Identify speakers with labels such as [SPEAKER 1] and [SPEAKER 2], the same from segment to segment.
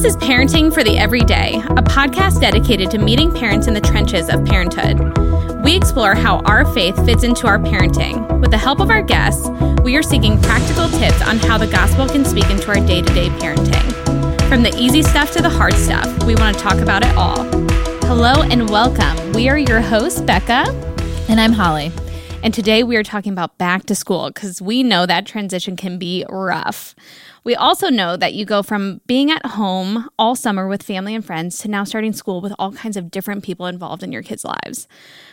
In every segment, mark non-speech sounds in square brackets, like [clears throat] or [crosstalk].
[SPEAKER 1] This is Parenting for the Everyday, a podcast dedicated to meeting parents in the trenches of parenthood. We explore how our faith fits into our parenting. With the help of our guests, we are seeking practical tips on how the gospel can speak into our day to day parenting. From the easy stuff to the hard stuff, we want to talk about it all. Hello and welcome. We are your hosts, Becca.
[SPEAKER 2] And I'm Holly.
[SPEAKER 1] And today we are talking about back to school because we know that transition can be rough. We also know that you go from being at home all summer with family and friends to now starting school with all kinds of different people involved in your kids' lives.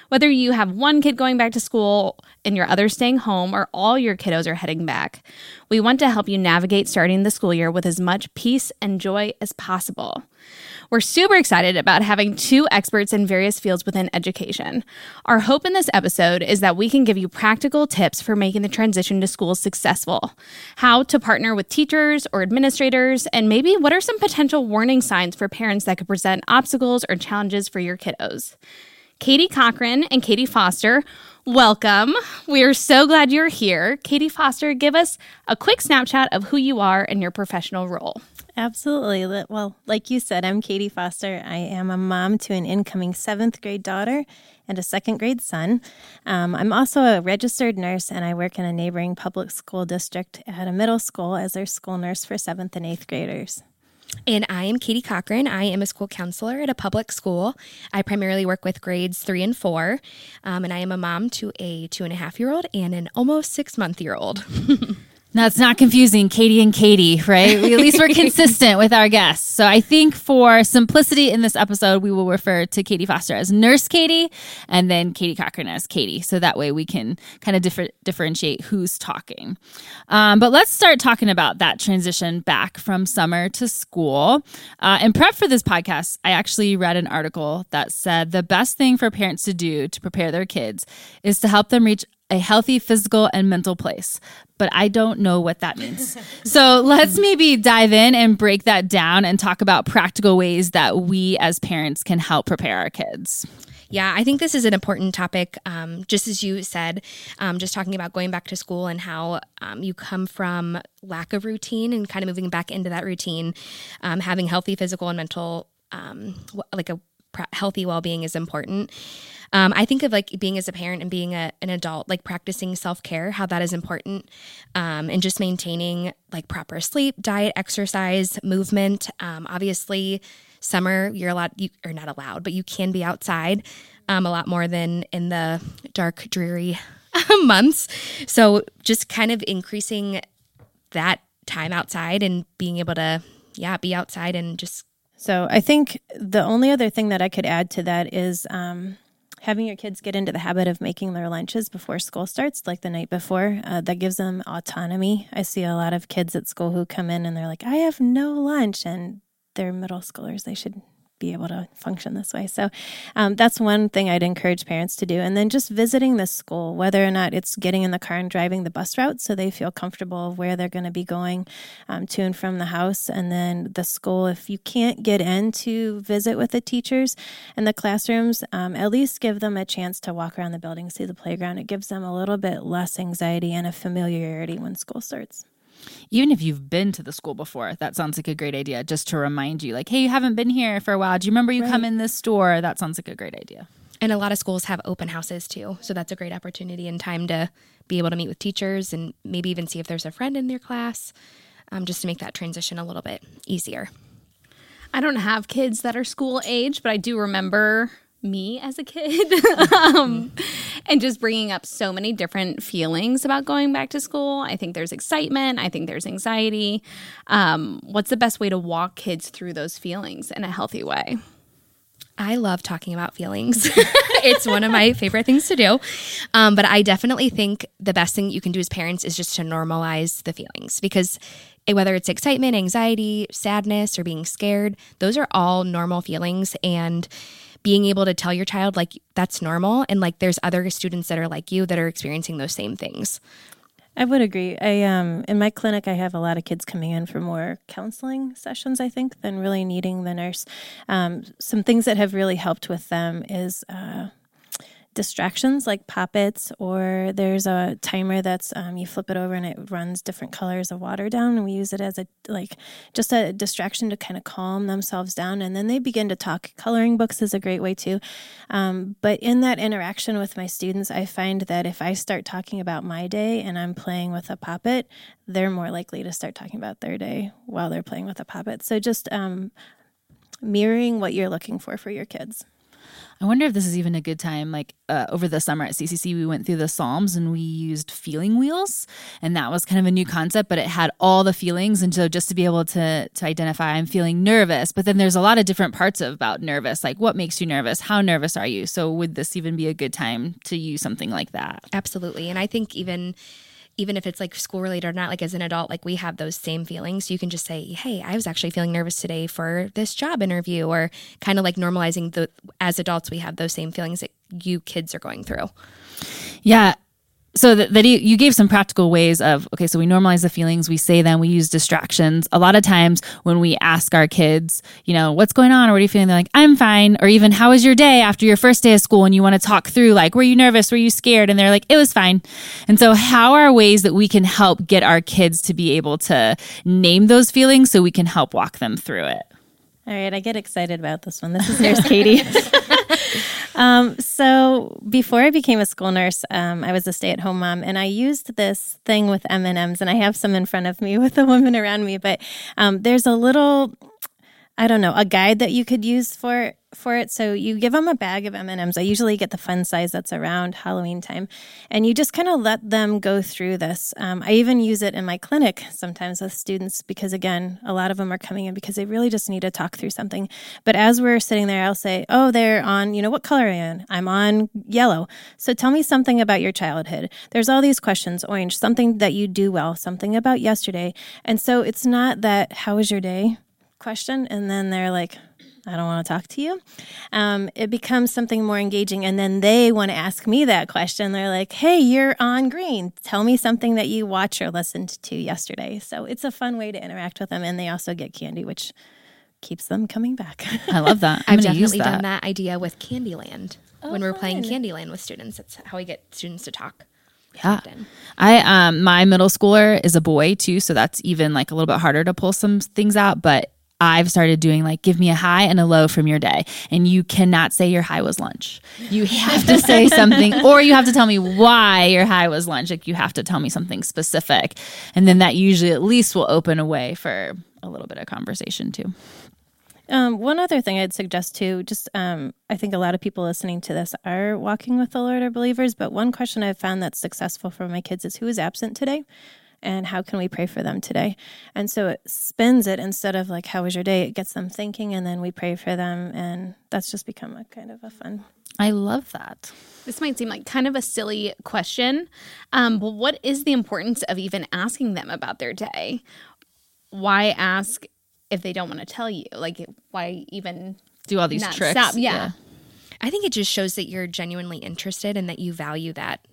[SPEAKER 1] Whether you have one kid going back to school and your other staying home or all your kiddos are heading back, we want to help you navigate starting the school year with as much peace and joy as possible. We're super excited about having two experts in various fields within education. Our hope in this episode is that we can give you practical tips for making the transition to school successful, how to partner with teachers or administrators, and maybe what are some potential warning signs for parents that could present obstacles or challenges for your kiddos. Katey Cochran and Kati Foster, welcome. We are so glad you're here. Kati Foster, give us a quick snapshot of who you are and your professional role.
[SPEAKER 2] Absolutely. Well, like you said, I'm Kati Foster. I am a mom to an incoming seventh grade daughter and a second grade son. Um, I'm also a registered nurse and I work in a neighboring public school district at a middle school as their school nurse for seventh and eighth graders.
[SPEAKER 3] And I am Katey Cochran. I am a school counselor at a public school. I primarily work with grades three and four. Um, and I am a mom to a two and a half year old and an almost six month year old. [laughs]
[SPEAKER 2] Now it's not confusing, Katie and Katie, right? We, at least we're [laughs] consistent with our guests. So I think for simplicity in this episode, we will refer to Kati Foster as Nurse Kati and then Katey Cochran as Katie. So that way we can kind of differ- differentiate who's talking. Um, but let's start talking about that transition back from summer to school. Uh, in prep for this podcast, I actually read an article that said the best thing for parents to do to prepare their kids is to help them reach a healthy physical and mental place. But I don't know what that means. [laughs] so let's maybe dive in and break that down and talk about practical ways that we as parents can help prepare our kids.
[SPEAKER 3] Yeah, I think this is an important topic. Um, just as you said, um, just talking about going back to school and how um, you come from lack of routine and kind of moving back into that routine, um, having healthy physical and mental, um, like a healthy well being is important. Um, I think of like being as a parent and being a, an adult, like practicing self care, how that is important, um, and just maintaining like proper sleep, diet, exercise, movement. Um, obviously, summer you're allowed, you are not allowed, but you can be outside um, a lot more than in the dark, dreary [laughs] months. So just kind of increasing that time outside and being able to, yeah, be outside and just
[SPEAKER 2] so I think the only other thing that I could add to that is um, having your kids get into the habit of making their lunches before school starts, like the night before. Uh, that gives them autonomy. I see a lot of kids at school who come in and they're like, I have no lunch. And they're middle schoolers. They should be able to function this way. So um, that's one thing I'd encourage parents to do. And then just visiting the school, whether or not it's getting in the car and driving the bus route so they feel comfortable where they're going to be going um, to and from the house. And then the school, if you can't get in to visit with the teachers and the classrooms, um, at least give them a chance to walk around the building, see the playground. It gives them a little bit less anxiety and a familiarity when school starts
[SPEAKER 4] even if you've been to the school before, that sounds like a great idea just to remind you, like, hey, you haven't been here for a while. Do you remember you right. come in this store? That sounds like a great idea.
[SPEAKER 3] And a lot of schools have open houses too. So that's a great opportunity and time to be able to meet with teachers and maybe even see if there's a friend in their class um, just to make that transition a little bit easier.
[SPEAKER 1] I don't have kids that are school age, but I do remember me as a kid [laughs] um, and just bringing up so many different feelings about going back to school i think there's excitement i think there's anxiety um, what's the best way to walk kids through those feelings in a healthy way
[SPEAKER 3] I love talking about feelings. [laughs] it's one of my favorite things to do. Um, but I definitely think the best thing you can do as parents is just to normalize the feelings because whether it's excitement, anxiety, sadness, or being scared, those are all normal feelings. And being able to tell your child like that's normal and like there's other students that are like you that are experiencing those same things.
[SPEAKER 2] I would agree. I um in my clinic I have a lot of kids coming in for more counseling sessions I think than really needing the nurse. Um, some things that have really helped with them is uh, distractions like poppets, or there's a timer that's um, you flip it over and it runs different colors of water down, and we use it as a like just a distraction to kind of calm themselves down, and then they begin to talk. Coloring books is a great way too, um, but in that interaction with my students, I find that if I start talking about my day and I'm playing with a poppet, they're more likely to start talking about their day while they're playing with a puppet. So just um, mirroring what you're looking for for your kids.
[SPEAKER 4] I wonder if this is even a good time. Like uh, over the summer at CCC, we went through the Psalms and we used feeling wheels, and that was kind of a new concept, but it had all the feelings. And so just to be able to to identify, I'm feeling nervous, but then there's a lot of different parts of, about nervous, like what makes you nervous, how nervous are you? So would this even be a good time to use something like that?
[SPEAKER 3] Absolutely, and I think even even if it's like school related or not, like as an adult, like we have those same feelings. You can just say, Hey, I was actually feeling nervous today for this job interview, or kind of like normalizing the, as adults, we have those same feelings that you kids are going through.
[SPEAKER 4] Yeah so that, that you, you gave some practical ways of okay so we normalize the feelings we say them we use distractions. A lot of times when we ask our kids you know what's going on? Or what are you feeling? they're like i'm fine. Or even how was your day after your first day of school? And you want to talk through like were you nervous? Were you scared? And they're like it was fine. And so how are ways that we can help get our kids to be able to name those feelings so we can help walk them through it?
[SPEAKER 2] All right, I get excited about this one. This is Nurse Kati. [laughs] [laughs] um, so before I became a school nurse, um, I was a stay-at-home mom, and I used this thing with M and M's, and I have some in front of me [laughs] with the women around me. But um, there's a little, I don't know, a guide that you could use for for it. So you give them a bag of M&Ms. I usually get the fun size that's around Halloween time. And you just kind of let them go through this. Um, I even use it in my clinic sometimes with students because, again, a lot of them are coming in because they really just need to talk through something. But as we're sitting there, I'll say, oh, they're on, you know, what color you in? I'm on yellow. So tell me something about your childhood. There's all these questions, orange, something that you do well, something about yesterday. And so it's not that, how was your day? question and then they're like I don't want to talk to you. Um, it becomes something more engaging. And then they want to ask me that question. They're like, hey, you're on green. Tell me something that you watched or listened to yesterday. So it's a fun way to interact with them. And they also get candy, which keeps them coming back. [laughs]
[SPEAKER 4] I love that.
[SPEAKER 3] i have definitely that. done that idea with Candyland
[SPEAKER 2] oh,
[SPEAKER 3] when we're
[SPEAKER 2] fun.
[SPEAKER 3] playing Candyland with students. That's how we get students to talk.
[SPEAKER 4] Yeah. I um my middle schooler is a boy too, so that's even like a little bit harder to pull some things out, but I've started doing like give me a high and a low from your day. And you cannot say your high was lunch. You have to say [laughs] something or you have to tell me why your high was lunch. Like you have to tell me something specific. And then that usually at least will open a way for a little bit of conversation too.
[SPEAKER 2] Um, one other thing I'd suggest too, just um, I think a lot of people listening to this are walking with the Lord or believers, but one question I've found that's successful for my kids is who is absent today? And how can we pray for them today? And so it spins it instead of like, how was your day? It gets them thinking, and then we pray for them. And that's just become a kind of a fun.
[SPEAKER 4] I love that.
[SPEAKER 1] This might seem like kind of a silly question, um, but what is the importance of even asking them about their day? Why ask if they don't want to tell you? Like, why even
[SPEAKER 4] do all these tricks?
[SPEAKER 1] Stop? Yeah. yeah.
[SPEAKER 3] I think it just shows that you're genuinely interested and that you value that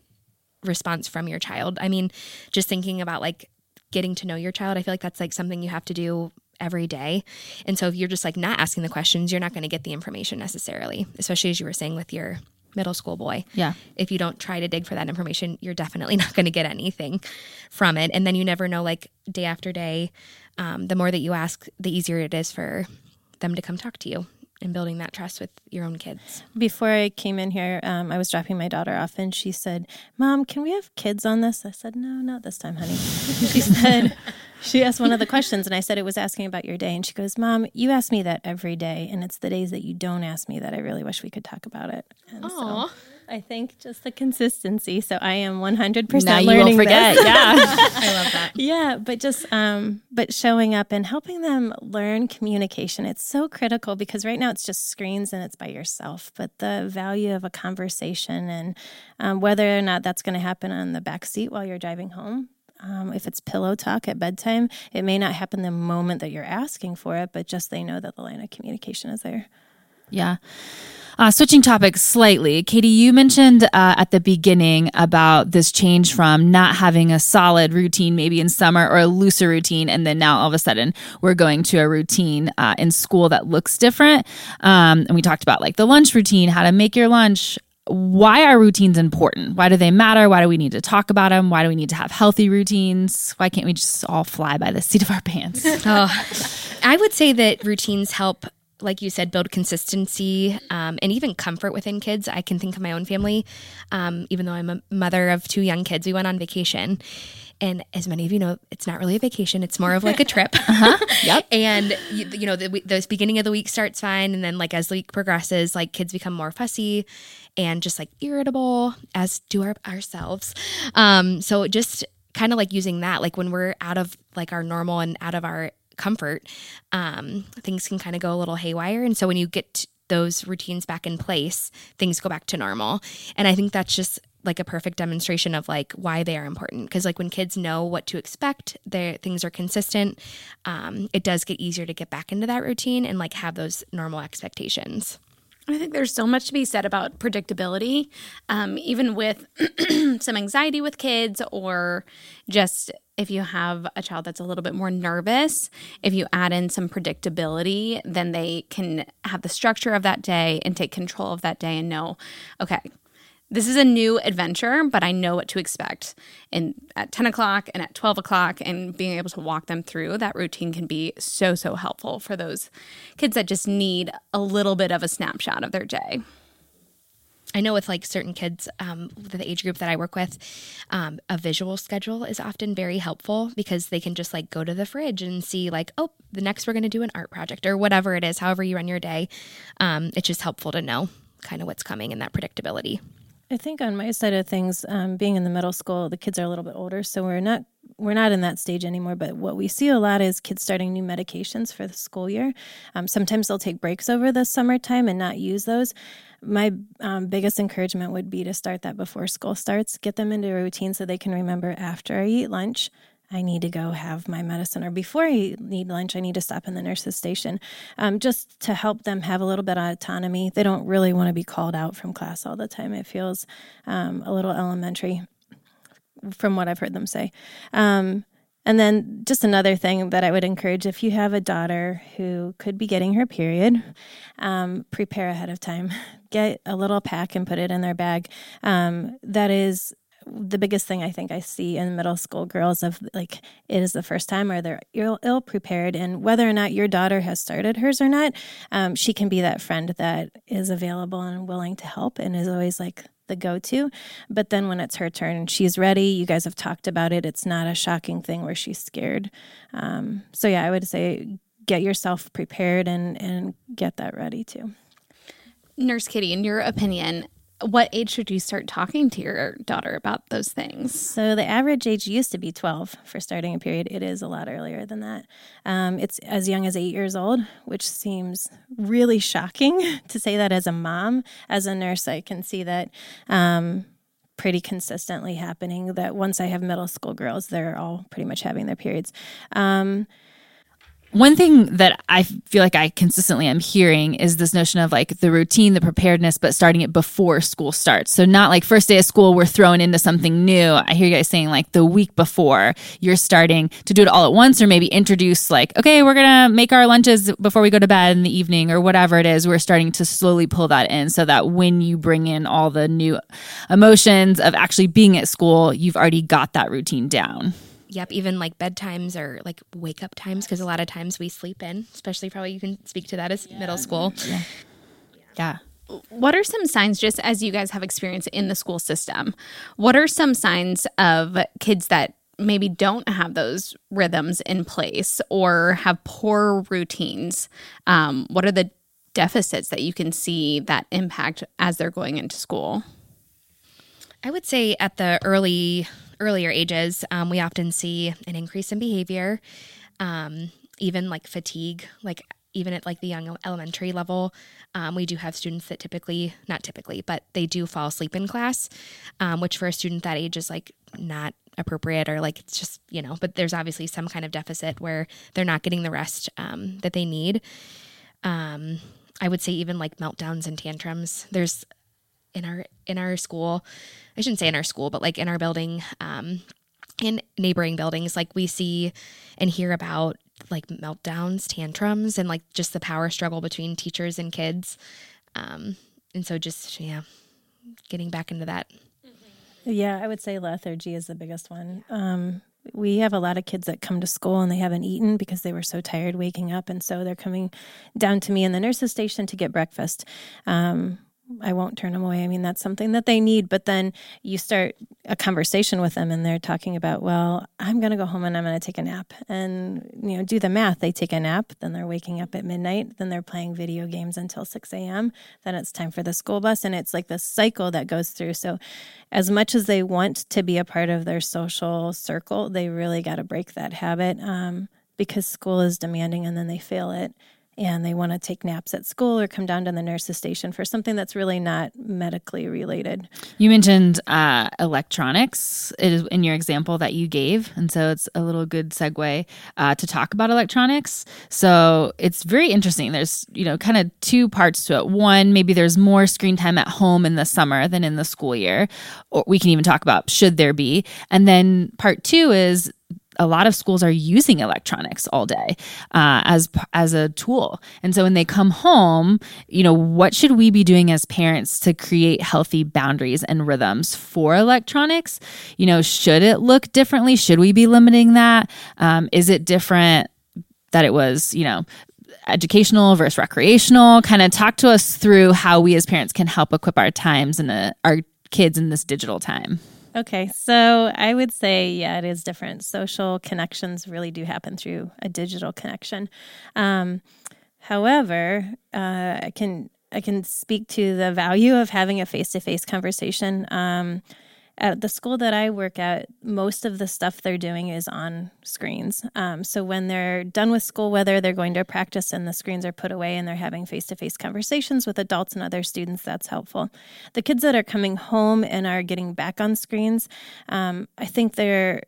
[SPEAKER 3] response from your child. I mean, just thinking about like getting to know your child, I feel like that's like something you have to do every day. And so if you're just like not asking the questions, you're not going to get the information necessarily, especially as you were saying with your middle school boy.
[SPEAKER 4] Yeah.
[SPEAKER 3] If you don't try to dig for that information, you're definitely [laughs] not going to get anything from it. And then you never know, like day after day, um, the more that you ask, the easier it is for them to come talk to you and building that trust with your own kids.
[SPEAKER 2] Before I came in here, um, I was dropping my daughter off, and she said, "Mom, can we have kids on this?" I said, "No, not this time, honey." [laughs] she said, she asked one of the questions, and I said it was asking about your day, and she goes, "Mom, you ask me that every day, and it's the days that you don't ask me that I really wish we could talk about it." And
[SPEAKER 1] Aww.
[SPEAKER 2] So, I think just the consistency. So I am 100%
[SPEAKER 4] now
[SPEAKER 2] you
[SPEAKER 4] won't forget.
[SPEAKER 2] This.
[SPEAKER 4] Yeah. [laughs]
[SPEAKER 3] I love that.
[SPEAKER 2] Yeah, but just um but showing up and helping them learn communication. It's so critical because right now it's just screens and it's by yourself, but the value of a conversation and um, whether or not that's going to happen on the back seat while you're driving home, um, if it's pillow talk at bedtime, it may not happen the moment that you're asking for it, but just they know that the line of communication is there.
[SPEAKER 4] Yeah. Uh, switching topics slightly, Katie, you mentioned uh, at the beginning about this change from not having a solid routine, maybe in summer, or a looser routine, and then now all of a sudden we're going to a routine uh, in school that looks different. Um, and we talked about like the lunch routine, how to make your lunch. why are routines important? Why do they matter? Why do we need to talk about them? Why do we need to have healthy routines? Why can't we just all fly by the seat of our pants? [laughs]
[SPEAKER 3] oh, I would say that routines help like you said, build consistency um, and even comfort within kids. I can think of my own family. Um, even though I'm a mother of two young kids, we went on vacation. And as many of you know, it's not really a vacation; it's more of like a trip. [laughs] uh-huh. Yep. [laughs] and you, you know, the, the beginning of the week starts fine, and then like as the week progresses, like kids become more fussy and just like irritable, as do our, ourselves. Um, so just kind of like using that, like when we're out of like our normal and out of our comfort, um, things can kind of go a little haywire. And so when you get those routines back in place, things go back to normal. And I think that's just like a perfect demonstration of like why they are important because like when kids know what to expect their things are consistent um, it does get easier to get back into that routine and like have those normal expectations
[SPEAKER 1] I think there's so much to be said about predictability, um, even with [clears throat] some anxiety with kids, or just if you have a child that's a little bit more nervous, if you add in some predictability, then they can have the structure of that day and take control of that day and know, okay, this is a new adventure, but I know what to expect. And at 10 o'clock and at 12 o'clock, and being able to walk them through that routine can be so, so helpful for those kids that just need a little bit of a snapshot of their day.
[SPEAKER 3] I know with like certain kids, um, the age group that I work with, um, a visual schedule is often very helpful because they can just like go to the fridge and see like, oh, the next we're going to do an art project or whatever it is, however you run your day. Um, it's just helpful to know kind of what's coming and that predictability.
[SPEAKER 2] I think on my side of things, um, being in the middle school, the kids are a little bit older, so we're not we're not in that stage anymore. But what we see a lot is kids starting new medications for the school year. Um, sometimes they'll take breaks over the summertime and not use those. My um, biggest encouragement would be to start that before school starts. Get them into a routine so they can remember after I eat lunch. I need to go have my medicine, or before I need lunch, I need to stop in the nurse's station, um, just to help them have a little bit of autonomy. They don't really want to be called out from class all the time. It feels um, a little elementary, from what I've heard them say. Um, and then just another thing that I would encourage if you have a daughter who could be getting her period, um, prepare ahead of time. [laughs] Get a little pack and put it in their bag. Um, that is the biggest thing I think I see in middle school girls of like it is the first time or they're ill, Ill prepared, and whether or not your daughter has started hers or not, um, she can be that friend that is available and willing to help and is always like the go to. But then when it's her turn, she's ready. You guys have talked about it. It's not a shocking thing where she's scared. Um, so yeah, I would say get yourself prepared and and get that ready too.
[SPEAKER 1] Nurse Kati, in your opinion, what age should you start talking to your daughter about those things?
[SPEAKER 2] So the average age used to be 12 for starting a period. It is a lot earlier than that. Um, it's as young as eight years old, which seems really shocking [laughs] to say that as a mom. As a nurse, I can see that. Um, pretty consistently happening that once I have middle school girls, they're all pretty much having their periods. Um,
[SPEAKER 4] one thing that I feel like I consistently am hearing is this notion of like the routine, the preparedness, but starting it before school starts. So not like first day of school, we're thrown into something new. I hear you guys saying like the week before you're starting to do it all at once or maybe introduce like, okay, we're to make our lunches before we go to bed in the evening or whatever it is. We're starting to slowly pull that in so that when you bring in all the new emotions of actually being at school, you've already got that routine down.
[SPEAKER 3] Yep, even like bedtimes or like wake up times because a lot of times we sleep in, especially probably you can speak to that as yeah. middle school.
[SPEAKER 4] Yeah. yeah.
[SPEAKER 1] What are some signs, just as you guys have experience in the school system, what are some signs of kids that maybe don't have those rhythms in place or have poor routines? Um, what are the deficits that you can see that impact as they're going into school?
[SPEAKER 3] I would say at the early earlier ages, um, we often see an increase in behavior, um, even like fatigue, like even at like the young elementary level, um, we do have students that typically, not typically, but they do fall asleep in class, um, which for a student that age is like not appropriate or like it's just, you know, but there's obviously some kind of deficit where they're not getting the rest um, that they need. Um, I would say even like meltdowns and tantrums. There's in our in our school i shouldn't say in our school but like in our building um in neighboring buildings like we see and hear about like meltdowns tantrums and like just the power struggle between teachers and kids um and so just yeah getting back into that.
[SPEAKER 2] Yeah, I would say lethargy is the biggest one. Um, we have a lot of kids that come to school and they haven't eaten because they were so tired waking up. And so they're coming down to me in the nurse's station to get breakfast. Um, I won't turn them away. I mean, that's something that they need. But then you start a conversation with them and they're talking about, well, I'm going to go home and I'm going to take a nap. And, you know, do the math. They take a nap, then they're waking up at midnight, then they're playing video games until 6 a.m. Then it's time for the school bus. And it's like the cycle that goes through. So, as much as they want to be a part of their social circle, they really got to break that habit um, because school is demanding and then they fail it and they want to take naps at school or come down to the nurse's station for something that's really not medically related.
[SPEAKER 4] You mentioned uh, electronics in your example that you gave. And so it's a little good segue uh, to talk about electronics. So it's very interesting. There's, you know, kind of two parts to it. One, maybe there's more screen time at home in the summer than in the school year. Or we can even talk about should there be. And then part two is a lot of schools are using electronics all day uh, as as a tool. And so when they come home you know what should we be doing as parents to create healthy boundaries and rhythms for electronics? You know should it look differently? Should we be limiting that? Um, is it different that it was you know educational versus recreational? Kind of talk to us through how we as parents can help equip our times and uh, our kids in this digital time
[SPEAKER 2] Okay, so I would say, yeah, it is different. Social connections really do happen through a digital connection. Um, however, uh, I can I can speak to the value of having a face to face conversation. Um, at the school that I work at, most of the stuff they're doing is on screens. Um, so when they're done with school, whether they're going to practice and the screens are put away and they're having face to face conversations with adults and other students, that's helpful. The kids that are coming home and are getting back on screens, um, I think they're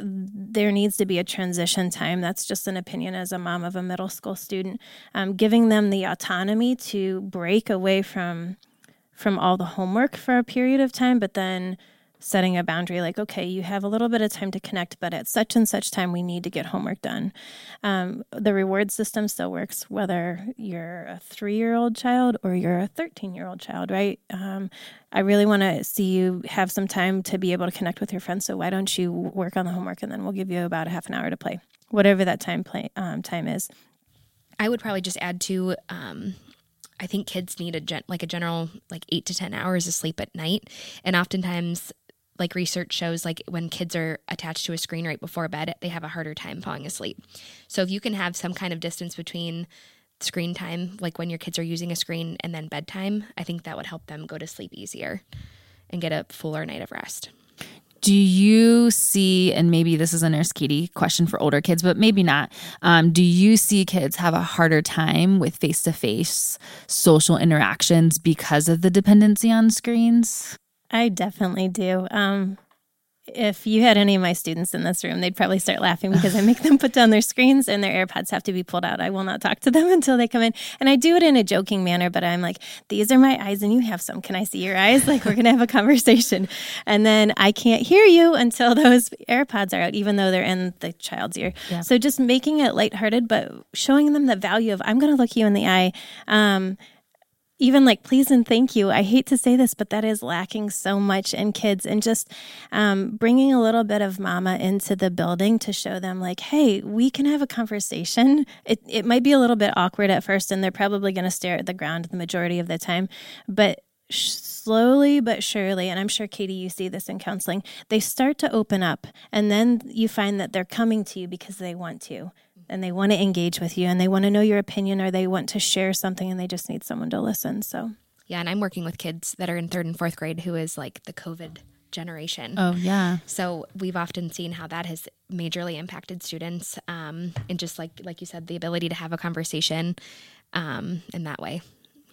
[SPEAKER 2] there needs to be a transition time. That's just an opinion as a mom of a middle school student. Um, giving them the autonomy to break away from from all the homework for a period of time, but then setting a boundary like, okay, you have a little bit of time to connect, but at such and such time, we need to get homework done. Um, the reward system still works whether you're a three year old child or you're a 13 year old child, right? Um, I really want to see you have some time to be able to connect with your friends. So why don't you work on the homework and then we'll give you about a half an hour to play, whatever that time play um, time is.
[SPEAKER 3] I would probably just add to um, I think kids need a gen- like a general like 8 to 10 hours of sleep at night and oftentimes like research shows like when kids are attached to a screen right before bed they have a harder time falling asleep. So if you can have some kind of distance between screen time like when your kids are using a screen and then bedtime, I think that would help them go to sleep easier and get a fuller night of rest.
[SPEAKER 4] Do you see, and maybe this is a Nurse Kati question for older kids, but maybe not. Um, do you see kids have a harder time with face to face social interactions because of the dependency on screens?
[SPEAKER 2] I definitely do. Um, if you had any of my students in this room, they'd probably start laughing because I make them put down their screens and their AirPods have to be pulled out. I will not talk to them [laughs] until they come in. And I do it in a joking manner, but I'm like, these are my eyes and you have some. Can I see your eyes? Like, we're going to have a conversation. [laughs] And then I can't hear you until those AirPods are out, even though they're in the child's ear. Yeah. So just making it lighthearted, but showing them the value of, I'm going to look you in the eye. Um, even like please and thank you. I hate to say this, but that is lacking so much in kids and just um, bringing a little bit of mama into the building to show them like, hey, we can have a conversation. It, it might be a little bit awkward at first and they're probably going to stare at the ground the majority of the time, but slowly but surely, and I'm sure Katie, you see this in counseling, they start to open up and then you find that they're coming to you because they want to and they want to engage with you and they want to know your opinion or they want to share something and they just need someone to listen. So,
[SPEAKER 3] yeah, and I'm working with kids that are in third and fourth grade who is like the COVID generation.
[SPEAKER 4] Oh, yeah.
[SPEAKER 3] So we've often seen how that has majorly impacted students, um, and just like like you said, the ability to have a conversation um, in that way.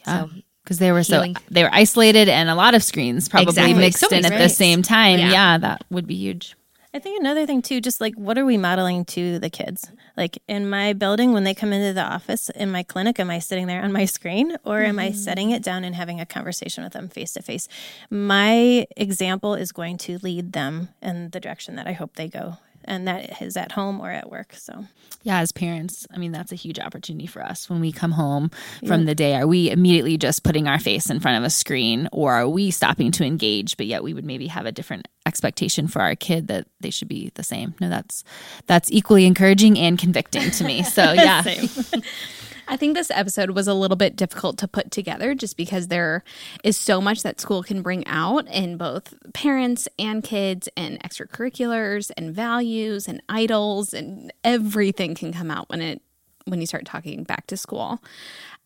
[SPEAKER 4] Yeah. So because they were healing. so they were isolated and a lot of screens probably exactly. mixed so in at the same time. Yeah. yeah, that would be huge.
[SPEAKER 2] I think another thing too, just like what are we modeling to the kids? Like in my building, when they come into the office in my clinic, am I sitting there on my screen or mm-hmm. am I mm-hmm. setting it down and having a conversation with them face to face? My example is going to lead them in the direction that I hope they go and that is at home or at work. So,
[SPEAKER 4] yeah, as parents, I mean, that's a huge opportunity for us when we come home from the day. Are we immediately just putting our face in front of a screen or are we stopping to engage, but yet we would maybe have a different expectation for our kid that they should be the same? No, that's that's equally encouraging and convicting to me. So, [laughs] yeah. [laughs]
[SPEAKER 1] I think this episode was a little bit difficult to put together just because there is so much that school can bring out in both parents and kids and extracurriculars and values and idols and everything can come out when it when you start talking back to school.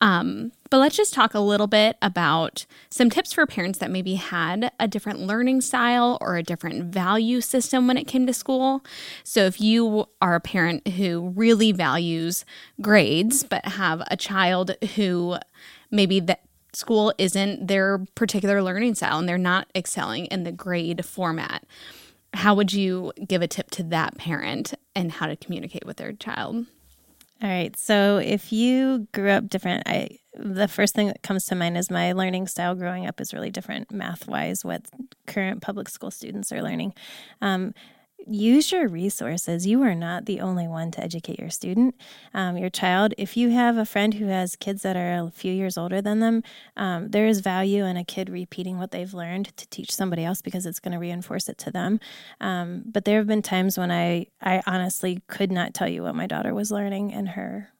[SPEAKER 1] Um, but let's just talk a little bit about some tips for parents that maybe had a different learning style or a different value system when it came to school. So, if you are a parent who really values grades, but have a child who maybe that school isn't their particular learning style and they're not excelling in the grade format, how would you give a tip to that parent and how to communicate with their child?
[SPEAKER 2] All right. So if you grew up different, I the first thing that comes to mind is my learning style growing up is really different math wise what current public school students are learning. Um, use your resources. You are not the only one to educate your student, um, your child. If you have a friend who has kids that are a few years older than them, um, there is value in a kid repeating what they've learned to teach somebody else because it's going to reinforce it to them. Um, but there have been times when I, I honestly could not tell you what my daughter was learning in her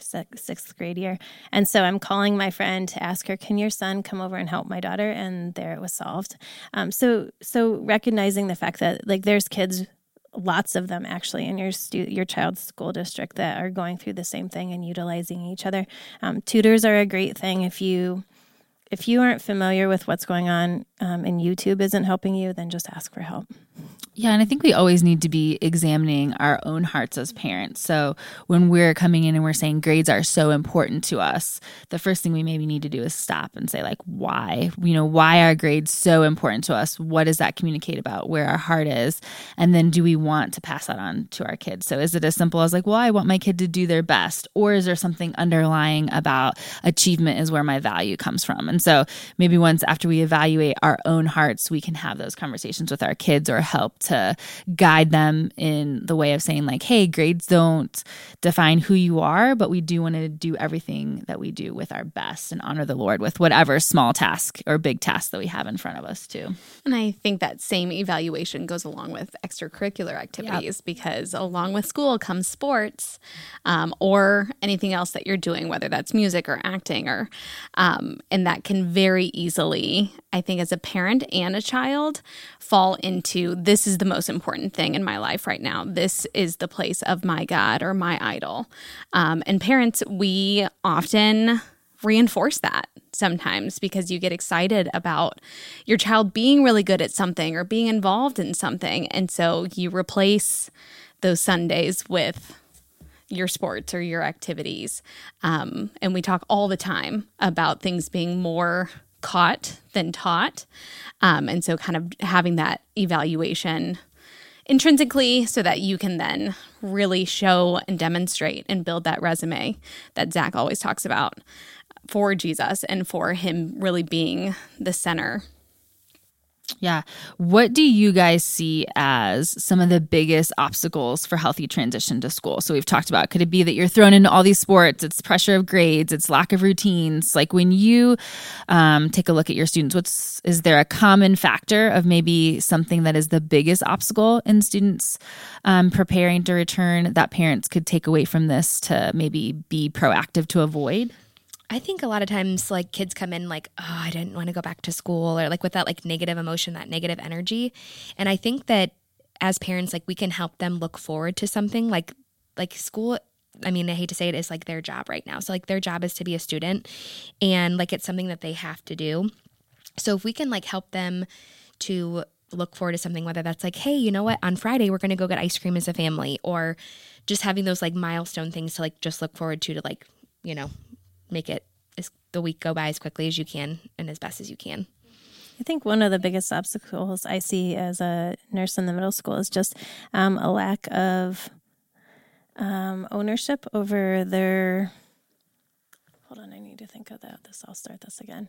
[SPEAKER 2] sixth grade year. And so I'm calling my friend to ask her, can your son come over and help my daughter? And there it was solved. Um, so, so recognizing the fact that like there's kids, lots of them actually in your stu- your child's school district that are going through the same thing and utilizing each other. Um, tutors are a great thing if you if you aren't familiar with what's going on um, and YouTube isn't helping you, then just ask for help.
[SPEAKER 4] Yeah, and I think we always need to be examining our own hearts as parents. So when we're coming in and we're saying grades are so important to us, the first thing we maybe need to do is stop and say, like, why? You know, why are grades so important to us? What does that communicate about where our heart is? And then do we want to pass that on to our kids? So is it as simple as, like, well, I want my kid to do their best? Or is there something underlying about achievement is where my value comes from? And so maybe once after we evaluate our own hearts, we can have those conversations with our kids or help to guide them in the way of saying, like, hey, grades don't define who you are, but we do want to do everything that we do with our best and honor the Lord with whatever small task or big task that we have in front of us, too.
[SPEAKER 1] And I think that same evaluation goes along with extracurricular activities yep. because along with school comes sports um, or anything else that you're doing, whether that's music or acting, or um, and that can very easily, I think, as a parent and a child, fall into this is the most important thing in my life right now. This is the place of my God or my idol. Um, and parents, we often reinforce that sometimes because you get excited about your child being really good at something or being involved in something. And so you replace those Sundays with your sports or your activities. Um, and we talk all the time about things being more caught than taught. Um, and so, kind of having that evaluation intrinsically so that you can then really show and demonstrate and build that resume that Zach always talks about for Jesus and for him really being the center
[SPEAKER 4] yeah. What do you guys see as some of the biggest obstacles for healthy transition to school? So we've talked about could it be that you're thrown into all these sports, it's pressure of grades, it's lack of routines. Like when you um, take a look at your students, what's is there a common factor of maybe something that is the biggest obstacle in students um, preparing to return that parents could take away from this to maybe be proactive to avoid?
[SPEAKER 3] I think a lot of times like kids come in like, oh, I didn't want to go back to school or like with that like negative emotion, that negative energy. And I think that as parents, like we can help them look forward to something like like school I mean, I hate to say it, is like their job right now. So like their job is to be a student and like it's something that they have to do. So if we can like help them to look forward to something, whether that's like, hey, you know what, on Friday we're gonna go get ice cream as a family, or just having those like milestone things to like just look forward to to like, you know, make it as the week go by as quickly as you can and as best as you can.
[SPEAKER 2] I think one of the biggest obstacles I see as a nurse in the middle school is just um, a lack of um, ownership over their. Hold on, I need to think of that. This. I'll start this again.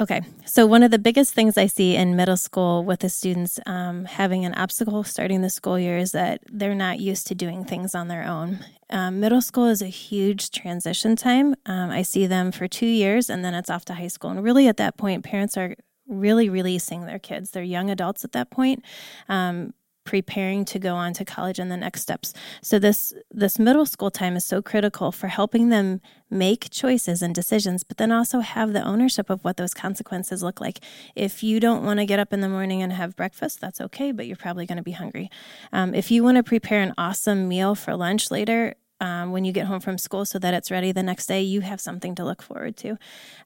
[SPEAKER 2] Okay, so one of the biggest things I see in middle school with the students um, having an obstacle starting the school year is that they're not used to doing things on their own. Um, middle school is a huge transition time. Um, I see them for two years and then it's off to high school. And really, at that point, parents are really releasing their kids. They're young adults at that point. Um, preparing to go on to college and the next steps. So this this middle school time is so critical for helping them make choices and decisions, but then also have the ownership of what those consequences look like. If you don't want to get up in the morning and have breakfast, that's okay, but you're probably going to be hungry. Um, if you want to prepare an awesome meal for lunch later, um, when you get home from school so that it's ready the next day, you have something to look forward to.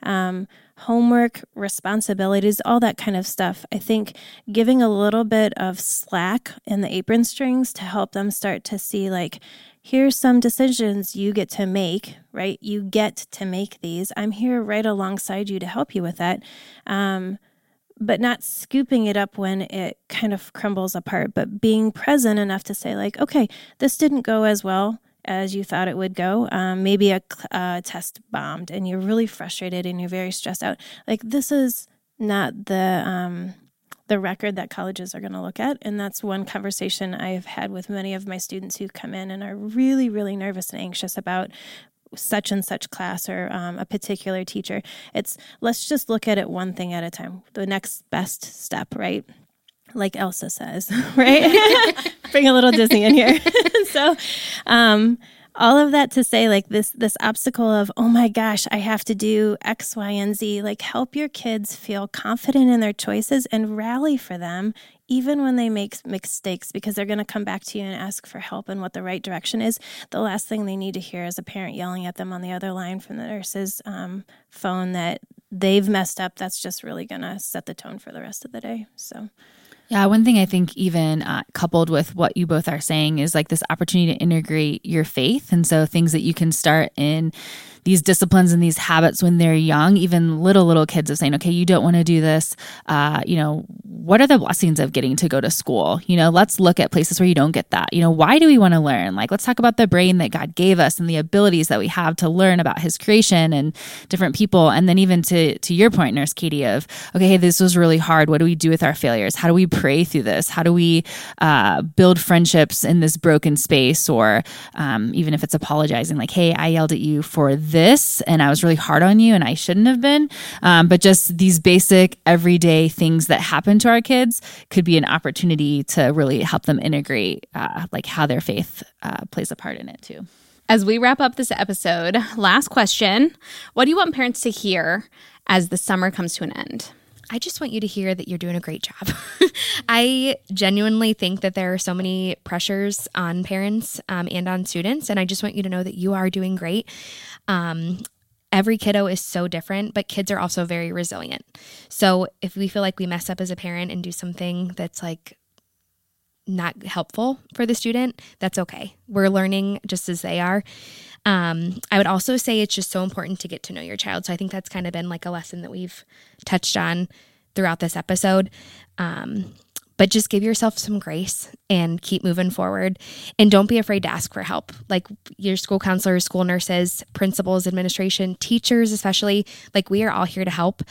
[SPEAKER 2] Um, homework, responsibilities, all that kind of stuff. I think giving a little bit of slack in the apron strings to help them start to see, like, here's some decisions you get to make, right? You get to make these. I'm here right alongside you to help you with that. Um, but not scooping it up when it kind of crumbles apart, but being present enough to say, like, okay, this didn't go as well as you thought it would go. Um, maybe a, a test bombed and you're really frustrated and you're very stressed out. Like this is not the um, the record that colleges are going to look at, and that's one conversation I've had with many of my students who come in and are really really nervous and anxious about such and such class or um, a particular teacher. It's let's just look at it one thing at a time. The next best step, right? Like Elsa says, [laughs] right? [laughs] Bring a little Disney in here. [laughs] so, um, all of that to say, like this, this obstacle of, oh my gosh, I have to do X, Y, and Z. Like, help your kids feel confident in their choices and rally for them, even when they make mistakes, because they're going to come back to you and ask for help and what the right direction is. The last thing they need to hear is a parent yelling at them on the other line from the nurse's um, phone that they've messed up. That's just really going to set the tone for the rest of the day. So.
[SPEAKER 4] Yeah, one thing I think, even uh, coupled with what you both are saying, is like this opportunity to integrate your faith. And so things that you can start in these disciplines and these habits when they're young, even little, little kids of saying, okay, you don't want to do this. Uh, you know, what are the blessings of getting to go to school? You know, let's look at places where you don't get that. You know, why do we want to learn? Like, let's talk about the brain that God gave us and the abilities that we have to learn about his creation and different people. And then even to, to your point, Nurse Kati, of, okay, hey, this was really hard. What do we do with our failures? How do we pray through this? How do we uh, build friendships in this broken space? Or um, even if it's apologizing, like, hey, I yelled at you for this this and I was really hard on you and I shouldn't have been. Um, but just these basic everyday things that happen to our kids could be an opportunity to really help them integrate uh, like how their faith uh, plays a part in it too.
[SPEAKER 1] As we wrap up this episode, last question What do you want parents to hear as the summer comes to an end?
[SPEAKER 3] I just want you to hear that you're doing a great job. [laughs] I genuinely think that there are so many pressures on parents um, and on students, and I just want you to know that you are doing great. Um, every kiddo is so different, but kids are also very resilient. So if we feel like we mess up as a parent and do something that's like not helpful for the student, that's okay. We're learning just as they are. Um, I would also say it's just so important to get to know your child. So I think that's kind of been like a lesson that we've touched on throughout this episode. Um, but just give yourself some grace and keep moving forward. And don't be afraid to ask for help. Like your school counselors, school nurses, principals, administration, teachers, especially, like we are all here to help.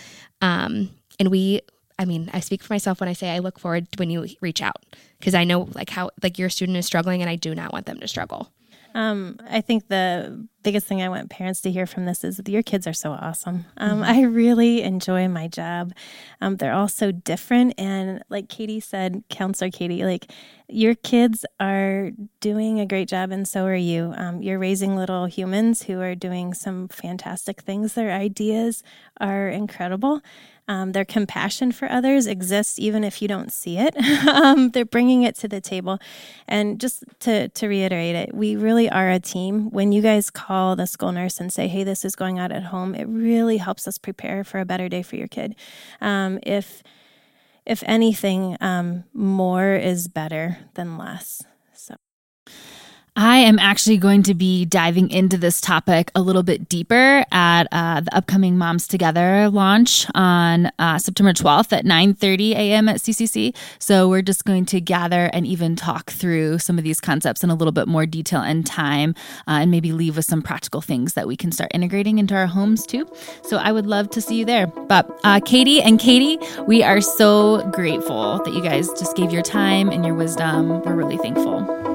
[SPEAKER 3] Um, and we, I mean, I speak for myself when I say I look forward to when you reach out because I know like how like your student is struggling and I do not want them to struggle.
[SPEAKER 2] Um, I think the biggest thing I want parents to hear from this is that your kids are so awesome. Um, mm-hmm. I really enjoy my job. Um, they're all so different. And like Katie said, Counselor Katey, like your kids are doing a great job, and so are you. Um, you're raising little humans who are doing some fantastic things. Their ideas are incredible. Um, their compassion for others exists even if you don't see it. [laughs] um, they're bringing it to the table. And just to, to reiterate it, we really are a team. When you guys call the school nurse and say, hey, this is going on at home, it really helps us prepare for a better day for your kid. Um, if if anything, um, more is better than less.
[SPEAKER 4] I am actually going to be diving into this topic a little bit deeper at uh, the upcoming Moms Together launch on uh, September 12th at 9:30 a.m. at CCC. So we're just going to gather and even talk through some of these concepts in a little bit more detail and time, uh, and maybe leave with some practical things that we can start integrating into our homes too. So I would love to see you there. But uh, Katie and Katie, we are so grateful that you guys just gave your time and your wisdom. We're really thankful.